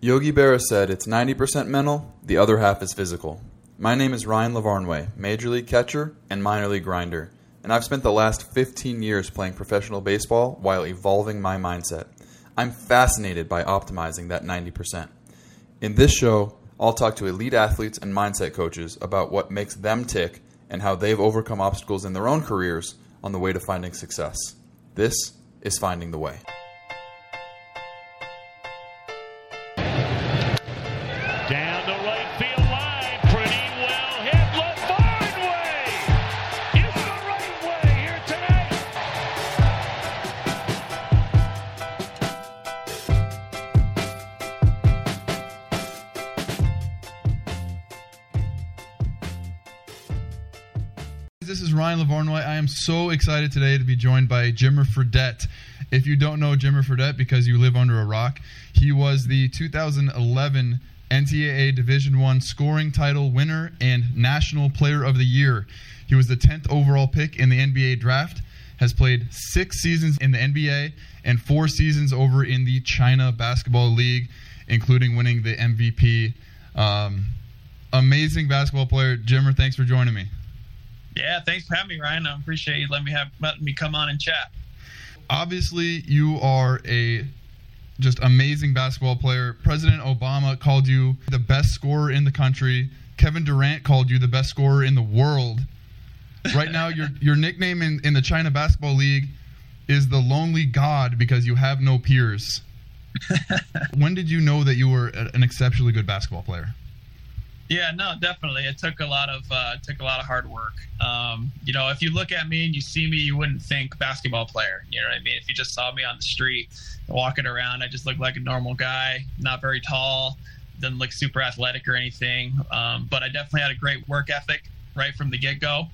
Yogi Berra said it's 90% mental, the other half is physical. My name is Ryan Lavarnway, Major League catcher and minor league grinder, and I've spent the last 15 years playing professional baseball while evolving my mindset. I'm fascinated by optimizing that 90%. In this show, I'll talk to elite athletes and mindset coaches about what makes them tick and how they've overcome obstacles in their own careers on the way to finding success. This is Finding the Way. This is Ryan Lavarnway. I am so excited today to be joined by Jimmer Fredette. If you don't know Jimmer Fredette because you live under a rock, he was the 2011 NCAA Division One scoring title winner and National Player of the Year. He was the 10th overall pick in the NBA draft. Has played six seasons in the NBA and four seasons over in the China Basketball League, including winning the MVP. Um, amazing basketball player, Jimmer. Thanks for joining me. Yeah, thanks for having me, Ryan. I appreciate you letting me have letting me come on and chat. obviously you are a just amazing basketball player. President Obama called you the best scorer in the country. Kevin Durant called you the best scorer in the world. Right now, your your nickname in, in the China Basketball League is the Lonely God because you have no peers. when did you know that you were an exceptionally good basketball player? Yeah, no, definitely. It took a lot of uh, took a lot of hard work. Um, you know, if you look at me and you see me, you wouldn't think basketball player. You know what I mean? If you just saw me on the street walking around, I just look like a normal guy, not very tall, didn't look super athletic or anything. Um, but I definitely had a great work ethic right from the get go.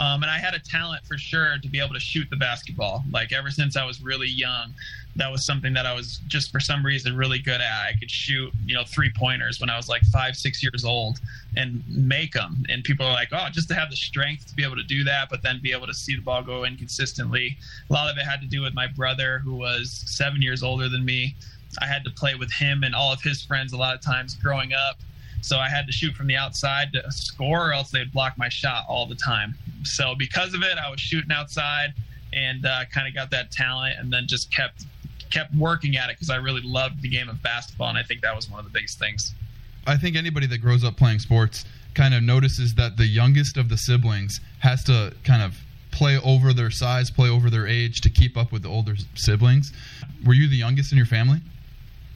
Um, and I had a talent for sure to be able to shoot the basketball. Like ever since I was really young, that was something that I was just for some reason really good at. I could shoot, you know, three pointers when I was like five, six years old and make them. And people are like, oh, just to have the strength to be able to do that, but then be able to see the ball go in consistently. A lot of it had to do with my brother, who was seven years older than me. I had to play with him and all of his friends a lot of times growing up. So I had to shoot from the outside to score, or else they'd block my shot all the time. So because of it, I was shooting outside and uh, kind of got that talent, and then just kept kept working at it because I really loved the game of basketball, and I think that was one of the biggest things. I think anybody that grows up playing sports kind of notices that the youngest of the siblings has to kind of play over their size, play over their age to keep up with the older siblings. Were you the youngest in your family?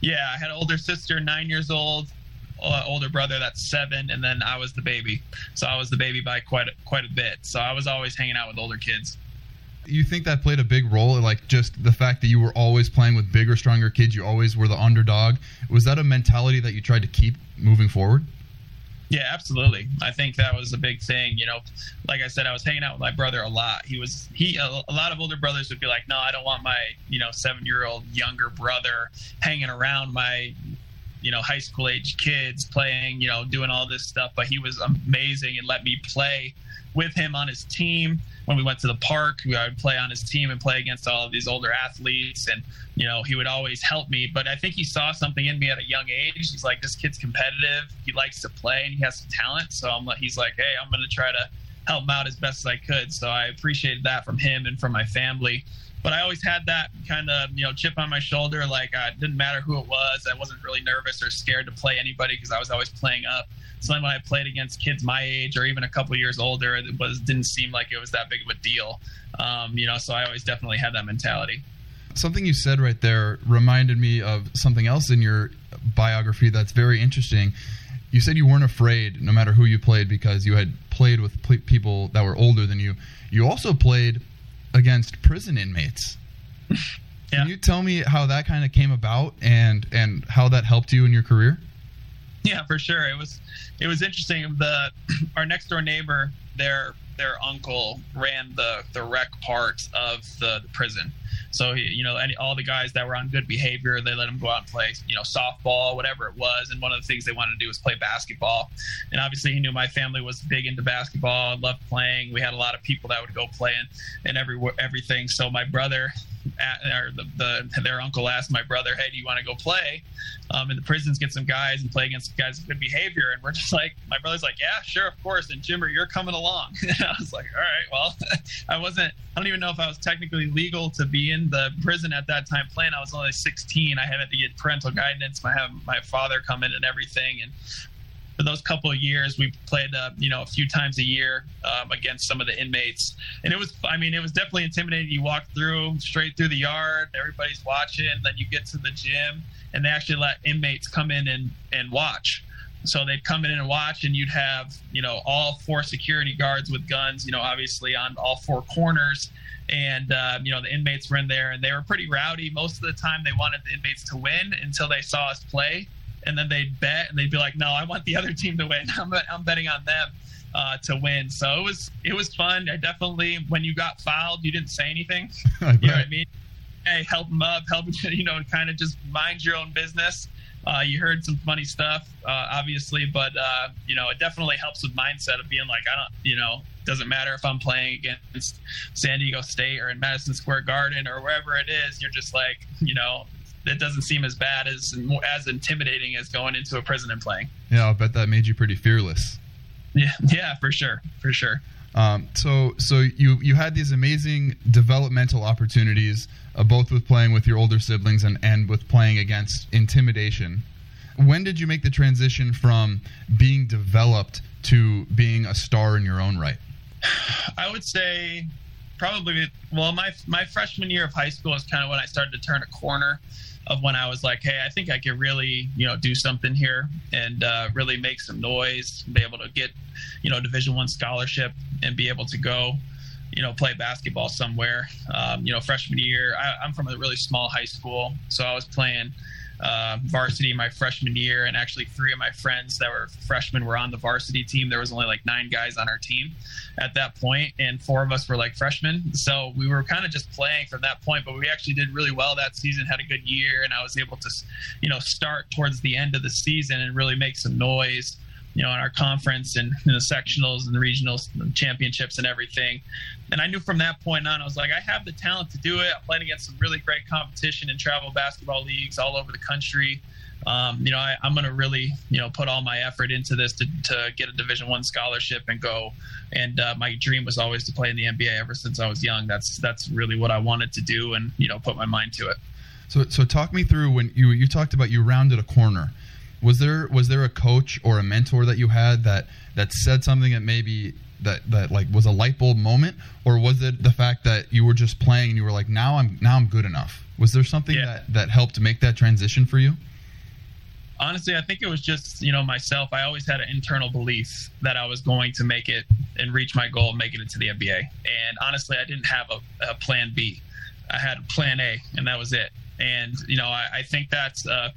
Yeah, I had an older sister, nine years old, older brother that's seven, and then I was the baby. So I was the baby by quite a, quite a bit. So I was always hanging out with older kids. You think that played a big role, like just the fact that you were always playing with bigger, stronger kids, you always were the underdog. Was that a mentality that you tried to keep moving forward? Yeah, absolutely. I think that was a big thing. You know, like I said, I was hanging out with my brother a lot. He was he a, a lot of older brothers would be like, no, I don't want my you know seven year old younger brother hanging around my you know high school age kids playing you know doing all this stuff. But he was amazing and let me play with him on his team. When we went to the park i would play on his team and play against all of these older athletes and you know he would always help me. But i think he saw something in me at a young age. He's like this kid's competitive. He likes to play and he has some talent. So i'm like he's like hey i'm going to try to help him out as best as i could. So i appreciated that from him and from my family but I always had that kind of you know chip on my shoulder. Like uh, it didn't matter who it was. I wasn't really nervous or scared to play anybody because I was always playing up. So then when I played against kids my age or even a couple years older, it was didn't seem like it was that big of a deal. Um, you know, so I always definitely had that mentality. Something you said right there reminded me of something else in your biography that's very interesting. You said you weren't afraid no matter who you played because you had played with pl- people that were older than you. You also played against prison inmates. Yeah. Can you tell me how that kind of came about and and how that helped you in your career? Yeah, for sure. It was it was interesting. The our next door neighbor, their their uncle ran the the rec part of the, the prison. So he, you know, any, all the guys that were on good behavior, they let them go out and play, you know, softball, whatever it was. And one of the things they wanted to do was play basketball. And obviously, he knew my family was big into basketball, loved playing. We had a lot of people that would go play and, and every everything. So my brother, or the, the their uncle asked my brother, "Hey, do you want to go play?" Um, the prisons get some guys and play against guys with good behavior, and we're just like, my brother's like, "Yeah, sure, of course." And Jimmer, you're coming along. and I was like, "All right, well, I wasn't. I don't even know if I was technically legal to be in the prison at that time playing. I was only 16. I had to get parental guidance. I have my father come in and everything, and for those couple of years, we played, uh, you know, a few times a year um, against some of the inmates, and it was, I mean, it was definitely intimidating. You walk through straight through the yard, everybody's watching, then you get to the gym, and they actually let inmates come in and and watch. So they'd come in and watch, and you'd have, you know, all four security guards with guns, you know, obviously on all four corners. And, uh, you know, the inmates were in there and they were pretty rowdy. Most of the time, they wanted the inmates to win until they saw us play and then they'd bet and they'd be like, "No, I want the other team to win. I'm, I'm betting on them uh, to win." So it was it was fun. I definitely when you got fouled, you didn't say anything. you know what I mean? Hey, help them up, help you know, kind of just mind your own business. Uh, you heard some funny stuff, uh, obviously, but uh, you know it definitely helps with mindset of being like, I don't, you know, doesn't matter if I'm playing against San Diego State or in Madison Square Garden or wherever it is. You're just like, you know, it doesn't seem as bad as as intimidating as going into a prison and playing. Yeah, I'll bet that made you pretty fearless. Yeah, yeah, for sure, for sure. Um, so, so you you had these amazing developmental opportunities, uh, both with playing with your older siblings and and with playing against intimidation. When did you make the transition from being developed to being a star in your own right? I would say probably well my my freshman year of high school is kind of when I started to turn a corner of when I was like, hey, I think I could really, you know, do something here and uh, really make some noise, be able to get, you know, Division One scholarship and be able to go, you know, play basketball somewhere. Um, you know, freshman year, I, I'm from a really small high school, so I was playing uh, varsity my freshman year, and actually three of my friends that were freshmen were on the varsity team. There was only like nine guys on our team at that point, and four of us were like freshmen. So we were kind of just playing from that point. But we actually did really well that season, had a good year, and I was able to, you know, start towards the end of the season and really make some noise you know, in our conference and in the sectionals and the regional championships and everything. And I knew from that point on, I was like, I have the talent to do it. I'm playing against some really great competition in travel basketball leagues all over the country. Um, you know, I, am going to really, you know, put all my effort into this to, to get a Division One scholarship and go. And uh, my dream was always to play in the NBA ever since I was young. That's that's really what I wanted to do, and you know, put my mind to it. So, so talk me through when you you talked about you rounded a corner was there was there a coach or a mentor that you had that that said something that maybe that that like was a light bulb moment? Or was it the fact that you were just playing and you were like now I'm now I'm good enough was there something yeah. that that helped make that transition for you? Honestly i think it was just you know myself. I always had an internal belief that i was going to make it and reach my goal of making it to the nba and honestly i didn't have a, a plan b. I had a plan a and that was it and you know i, I think that's a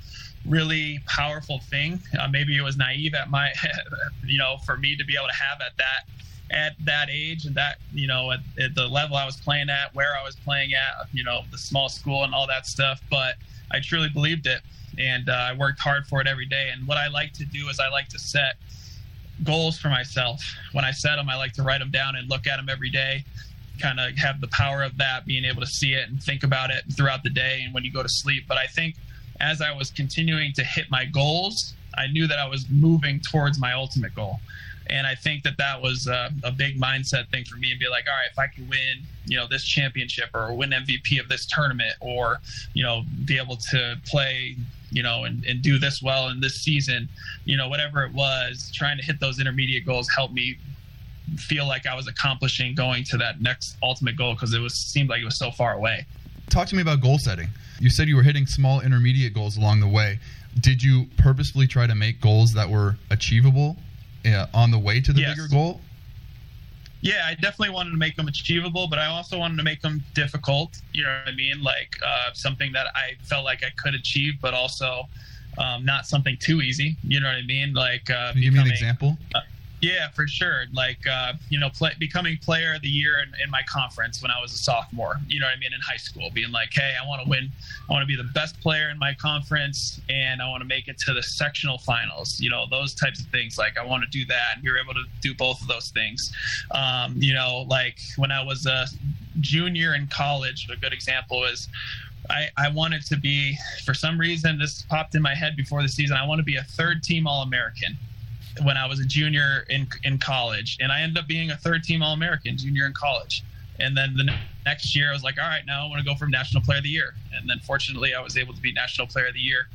really powerful thing. Uh, maybe it was naive at my, you know, for me to be able to have at that at that age and that you know at, at, the level I was playing at, where I was playing at, you know, the small school and all that stuff. But I truly believed it, and uh, I worked hard for it every day. And what I like to do is I like to set goals for myself. When I set them, I like to write them down and look at them every day. Kind of have the power of that, being able to see it and think about it throughout the day and when you go to sleep. But I think as I was continuing to hit my goals, I knew that I was moving towards my ultimate goal. And I think that that was a, a big mindset thing for me and be like, all right, if I can win, you know, this championship or win MVP of this tournament or, you know, be able to play, you know, and, and do this well in this season, you know, whatever it was, trying to hit those intermediate goals helped me feel like I was accomplishing going to that next ultimate goal because it was seemed like it was so far away. Talk to me about goal setting. You said you were hitting small intermediate goals along the way. Did you purposefully try to make goals that were achievable uh, on the way to the yes. bigger goal? Yeah, I definitely wanted to make them achievable, but I also wanted to make them difficult. You know what I mean? Like uh, something that I felt like I could achieve, but also um, not something too easy. You know what I mean? Like, uh, Can you give me an example? Uh, yeah, for sure. Like, uh, you know, play, becoming player of the year in, in, my conference when I was a sophomore, you know what I mean, in high school, being like, hey, I want to win. I want to be the best player in my conference and I want to make it to the sectional finals, you know, those types of things. Like, I want to do that. And you're able to do both of those things. Um, you know, like when I was a junior in college, a good example is I, I wanted to be, for some reason, this popped in my head before the season. I want to be a third team All American when I was a junior in, in college. And I ended up being a third team All American junior in college. And then the next year, I was like, all right, now I want to go for National Player of the Year. And then fortunately, I was able to be National Player of the Year.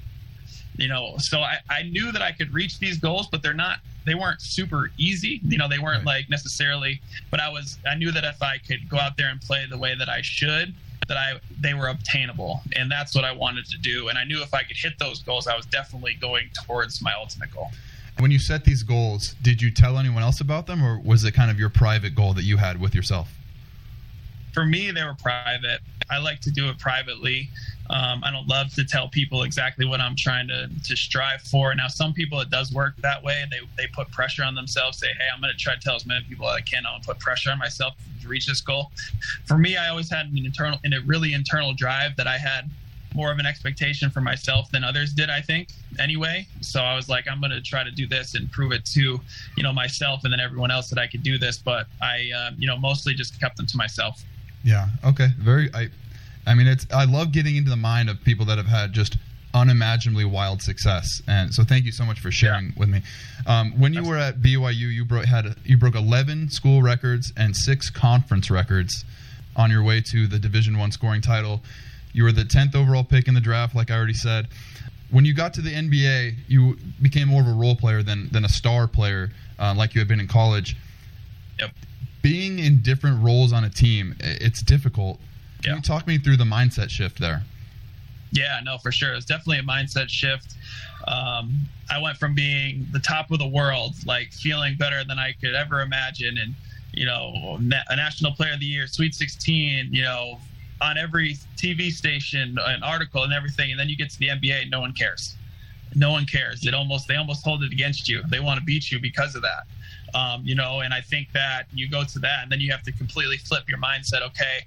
You know, so I, I knew that I could reach these goals, but they're not, they weren't super easy. You know, they weren't Right. like necessarily, but I was, I knew that if I could go out there and play the way that I should, that I, they were obtainable. And that's what I wanted to do. And I knew if I could hit those goals, I was definitely going towards my ultimate goal. When you set these goals, did you tell anyone else about them, or was it kind of your private goal that you had with yourself? for me, they were private. I like to do it privately. Um, I don't love to tell people exactly what I'm trying to, to strive for. Now, some people it does work that way. They they put pressure on themselves. Say, hey, I'm going to try to tell as many people as I can. I'll put pressure on myself to reach this goal. For me, I always had an internal, in a really internal drive that I had more of an expectation for myself than others did. I think anyway. So I was like, I'm going to try to do this and prove it to you know myself and then everyone else that I could do this. But I uh, you know mostly just kept them to myself. Yeah. Okay. Very. I. I mean, it's. I love getting into the mind of people that have had just unimaginably wild success, and so thank you so much for sharing with me. Um, when you were at BYU, you broke had you broke 11 school records and six conference records on your way to the Division One scoring title. You were the 10th overall pick in the draft, like I already said. When you got to the NBA, you became more of a role player than than a star player, uh, like you had been in college Yep. being in different roles on a team, it's difficult. Can Yeah. you talk me through the mindset shift there? Yeah, no, for sure. It's definitely a mindset shift. Um, I went from being the top of the world, like feeling better than I could ever imagine, and you know, a national player of the year, Sweet 16, you know, on every TV station, an article, and everything. And then you get to the NBA, and no one cares. No one cares. It almost they almost hold it against you. They want to beat you because of that. Um, you know, and I think that you go to that, and then you have to completely flip your mindset. Okay,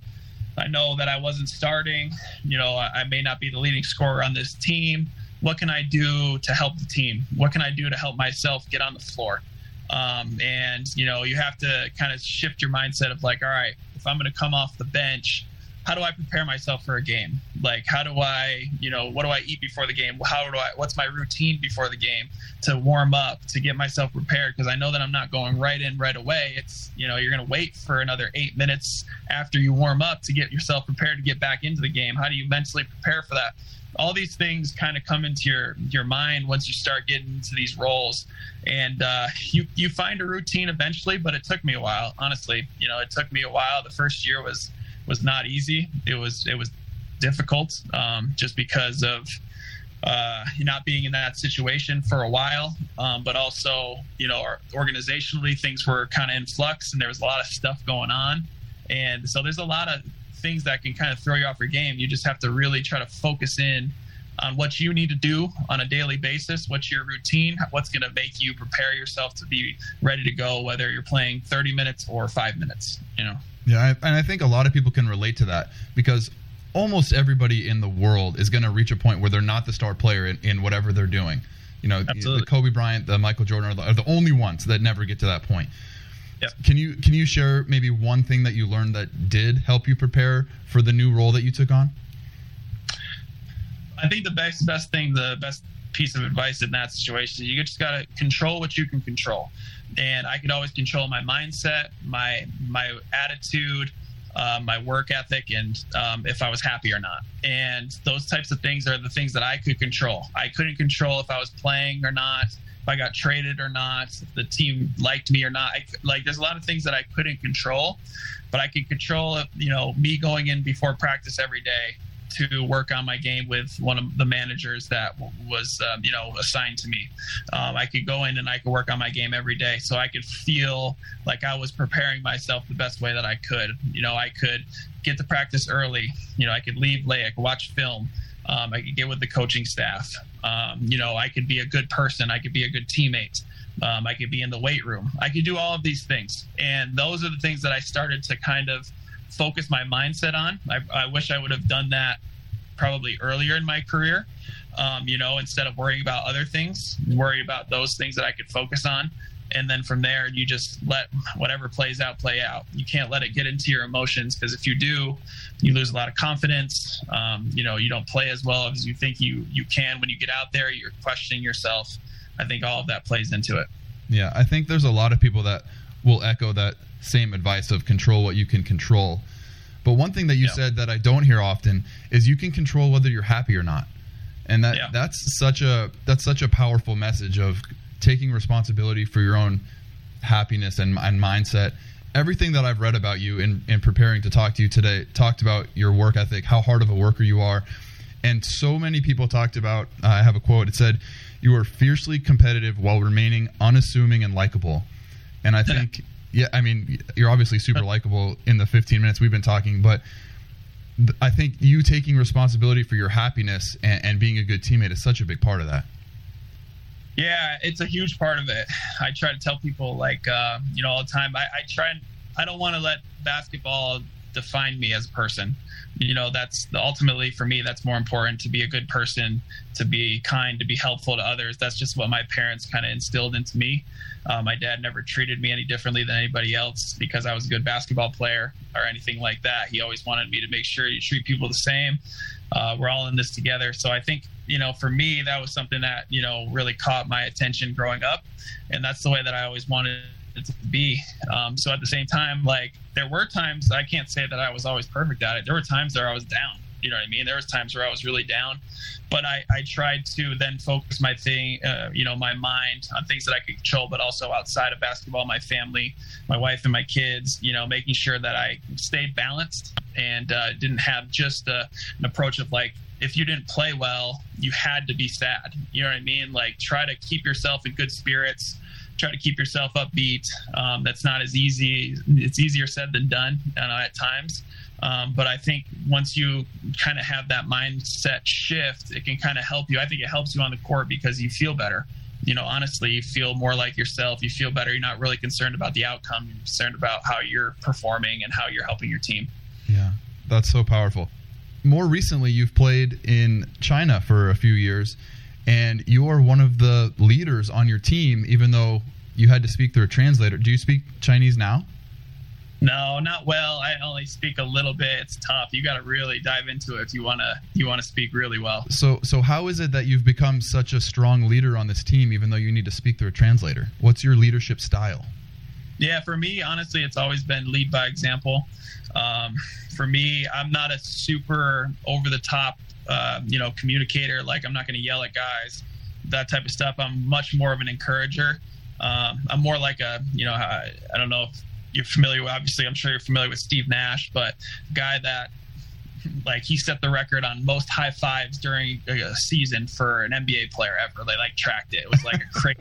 I know that I wasn't starting. You know, I, I may not be the leading scorer on this team. What can I do to help the team? What can I do to help myself get on the floor? Um, and you know, you have to kind of shift your mindset of like, all right, if I'm going to come off the bench, how do I prepare myself for a game? Like, how do I, you know, what do I eat before the game? How do I, what's my routine before the game to warm up, to get myself prepared? Because I know that I'm not going right in right away. It's, you know, you're going to wait for another eight minutes after you warm up to get yourself prepared to get back into the game. How do you mentally prepare for that? All these things kind of come into your your mind once you start getting into these roles, and uh, you you find a routine eventually. But it took me a while, honestly. You know, it took me a while. The first year was was not easy. It was it was difficult um, just because of uh, not being in that situation for a while, um, but also you know organizationally things were kind of in flux and there was a lot of stuff going on, and so there's a lot of things that can kind of throw you off your game. You just have to really try to focus in on what you need to do on a daily basis. What's your routine? What's going to make you prepare yourself to be ready to go, whether you're playing 30 minutes or five minutes. You know. Yeah, I, and I think a lot of people can relate to that because almost everybody in the world is going to reach a point where they're not the star player in, in whatever they're doing. You know, Absolutely. the Kobe Bryant, the Michael Jordan are the, are the only ones that never get to that point. Yep. Can you can you share maybe one thing that you learned that did help you prepare for the new role that you took on? I think the best best thing, the best piece of advice in that situation, you just got to control what you can control. And I could always control my mindset, my my attitude, uh, my work ethic, and um, if I was happy or not. And those types of things are the things that I could control. I couldn't control if I was playing or not, if I got traded or not, if the team liked me or not. I, like there's a lot of things that I couldn't control, but I could control, you know, me going in before practice every day to work on my game with one of the managers that was um, you know assigned to me um, i could go in and i could work on my game every day so i could feel like i was preparing myself the best way that i could you know i could get to practice early you know i could leave late i could watch film um, i could get with the coaching staff um, you know i could be a good person i could be a good teammate um, i could be in the weight room i could do all of these things and those are the things that i started to kind of focus my mindset on. I, I wish I would have done that probably earlier in my career. Um, you know, instead of worrying about other things, worry about those things that I could focus on. and then from there you just let whatever plays out play out you can't let it get into your emotions because if you do you lose a lot of confidence um, you know you don't play as well as you think you you can when you get out there you're questioning yourself i think all of that plays into it yeah i think there's a lot of people that will echo that same advice of control what you can control. But one thing that you Yeah. said that i don't hear often is you can control whether you're happy or not. And that Yeah. that's such a that's such a powerful message of taking responsibility for your own happiness and, and mindset. Everything that i've read about you in, in preparing to talk to you today talked about your work ethic how hard of a worker you are. And so many people talked about uh, i have a quote it said you are fiercely competitive while remaining unassuming and likable. And i think yeah i mean you're obviously super likable in the 15 minutes we've been talking but th- I think you taking responsibility for your happiness and, and being a good teammate is such a big part of that. Yeah, it's a huge part of it. I try to tell people like uh, you know all the time. I, I try and I don't want to let basketball define me as a person. You know, that's ultimately for me. That's more important to be a good person, to be kind, to be helpful to others. That's just what my parents kind of instilled into me. Uh, my dad never treated me any differently than anybody else because I was a good basketball player or anything like that. He always wanted me to make sure you treat people the same. Uh, we're all in this together. So I think, you know, for me, that was something that, you know, really caught my attention growing up. And that's the way that I always wanted it to be. Um, so at the same time, like, there were times I can't say that I was always perfect at it. There were times where I was down. You know what I mean? There was times where I was really down, but I, I tried to then focus my thing, uh, you know, my mind on things that I could control, but also outside of basketball, my family, my wife and my kids, you know, making sure that I stayed balanced and uh, didn't have just a, an approach of like, if you didn't play well, you had to be sad. You know what I mean? Like try to keep yourself in good spirits, try to keep yourself upbeat. Um, that's not as easy. It's easier said than done uh, at times. Um, but I think once you kind of have that mindset shift, it can kind of help you. I think it helps you on the court because you feel better. You know, honestly, you feel more like yourself. You feel better. You're not really concerned about the outcome. You're concerned about how you're performing and how you're helping your team. Yeah, that's so powerful. More recently, you've played in China for a few years, and you are one of the leaders on your team, even though you had to speak through a translator. Do you speak Chinese now? No, not well. I only speak a little bit. It's tough. You got to really dive into it if you want to. You want to speak really well. So, so how is it that you've become such a strong leader on this team, even though you need to speak through a translator? What's your leadership style? Yeah, for me, honestly, it's always been lead by example. Um, for me, I'm not a super over the top, uh, you know, communicator. Like I'm not going to yell at guys, that type of stuff. I'm much more of an encourager. Um, I'm more like a, you know, I, I don't know if you're familiar with. Obviously, I'm sure you're familiar with Steve Nash, but guy that like he set the record on most high fives during a season for an NBA player ever. They like tracked it. It was like a crazy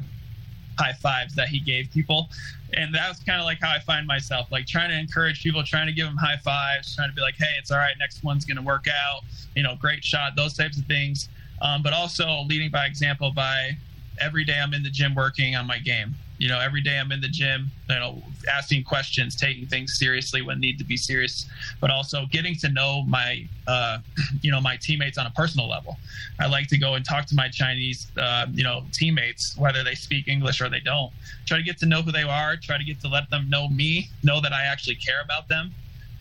high fives that he gave people. And that's kind of like how I find myself, like trying to encourage people, trying to give them high fives, trying to be like, hey, it's all right. Next one's going to work out. You know, great shot, those types of things. Um, but also leading by example by every day I'm in the gym working on my game. You know, every day I'm in the gym, you know, asking questions, taking things seriously when need to be serious, but also getting to know my, uh, you know, my teammates on a personal level. I like to go and talk to my Chinese, uh, you know, teammates, whether they speak English or they don't. Try to get to know who they are. Try to get to let them know me, know that I actually care about them,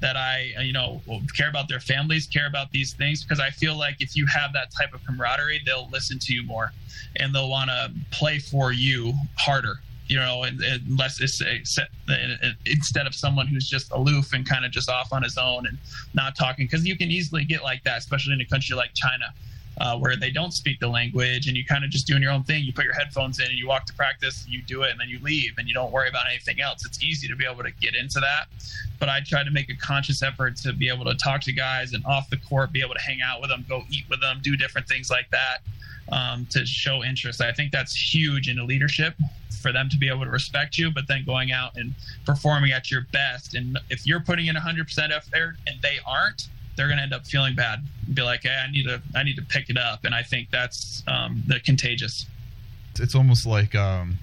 that I, uh, you know, care about their families, care about these things, because I feel like if you have that type of camaraderie, they'll listen to you more, and they'll want to play for you harder you know, unless it's instead of someone who's just aloof and kind of just off on his own and not talking, because you can easily get like that, especially in a country like China. Uh, where they don't speak the language and you kind of just doing your own thing. You put your headphones in and you walk to practice, you do it, and then you leave and you don't worry about anything else. It's easy to be able to get into that. But I try to make a conscious effort to be able to talk to guys and off the court, be able to hang out with them, go eat with them, do different things like that um, to show interest. I think that's huge in a leadership for them to be able to respect you, but then going out and performing at your best. And if you're putting in 100% effort and they aren't, they're going to end up feeling bad. Be like, hey, I need to, I need to pick it up. And I think that's um, the contagious. It's almost like um,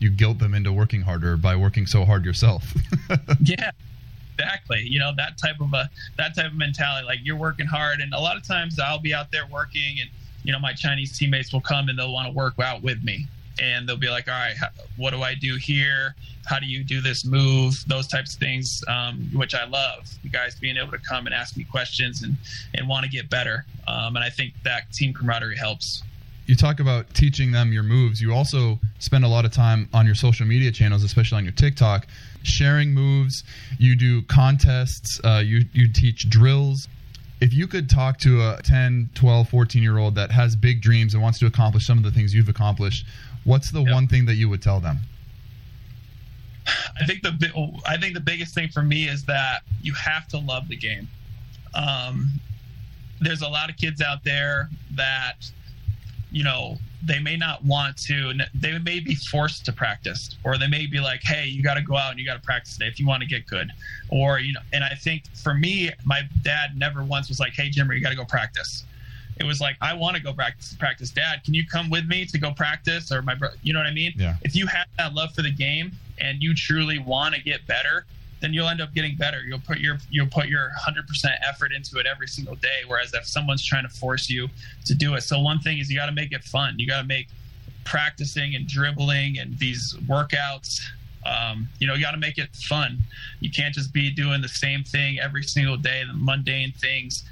you guilt them into working harder by working so hard yourself. yeah, exactly. You know that type of a that type of mentality. Like you're working hard, and a lot of times I'll be out there working, and you know my Chinese teammates will come and they'll want to work out with me. and they'll be like, all right, what do I do here? How do you do this move? Those types of things, um, which I love. You guys being able to come and ask me questions and, and want to get better. Um, and I think that team camaraderie helps. You talk about teaching them your moves. You also spend a lot of time on your social media channels, especially on your TikTok, sharing moves. You do contests. Uh, you you teach drills if you could talk to a 10 12 14 year old that has big dreams and wants to accomplish some of the things you've accomplished what's the yep. one thing that you would tell them i think the i think the biggest thing for me is that you have to love the game um, there's a lot of kids out there that you know they may not want to they may be forced to practice or they may be like hey you got to go out and you got to practice today if you want to get good. Or you know and i think for me my dad never once was like hey jimmer you got to go practice. It was like i want to go practice practice. Dad can you come with me to go practice? Or my bro you know what i mean? Yeah. if you have that love for the game and you truly want to get better then you'll end up getting better. You'll put your you'll put your 100% effort into it every single day. Whereas if someone's trying to force you to do it, so one thing is you got to make it fun. You got to make practicing and dribbling and these workouts. Um, you know, you got to make it fun. You can't just be doing the same thing every single day, the mundane things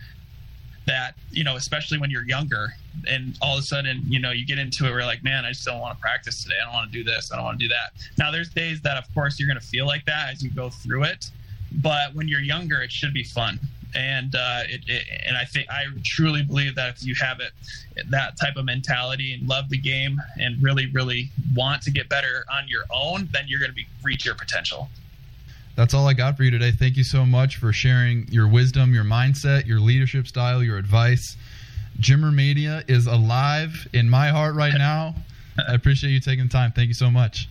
that you know, especially when you're younger and all of a sudden, you know, you get into it where like, man, I just don't want to practice today. I don't want to do this. I don't want to do that. Now, there's days that, of course, you're going to feel like that as you go through it. But when you're younger, it should be fun. And uh, it, it, and I think I truly believe that if you have it that type of mentality and love the game and really really want to get better on your own, then you're going to reach your potential. That's all I got for you today. Thank you so much for sharing your wisdom, your mindset, your leadership style, your advice. Jimmer Mania is alive in my heart right now. I appreciate you taking the time. Thank you so much.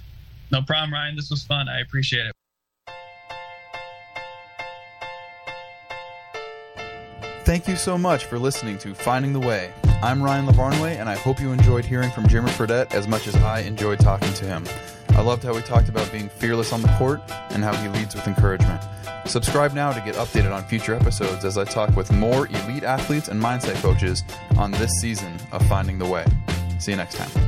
No problem, Ryan. This was fun. I appreciate it. Thank you so much for listening to Finding the Way. I'm Ryan Lavarnway, and I hope you enjoyed hearing from Jimmer Fredette as much as I enjoyed talking to him. I loved how we talked about being fearless on the court and how he leads with encouragement. Subscribe now to get updated on future episodes as I talk with more elite athletes and mindset coaches on this season of Finding the Way. See you next time.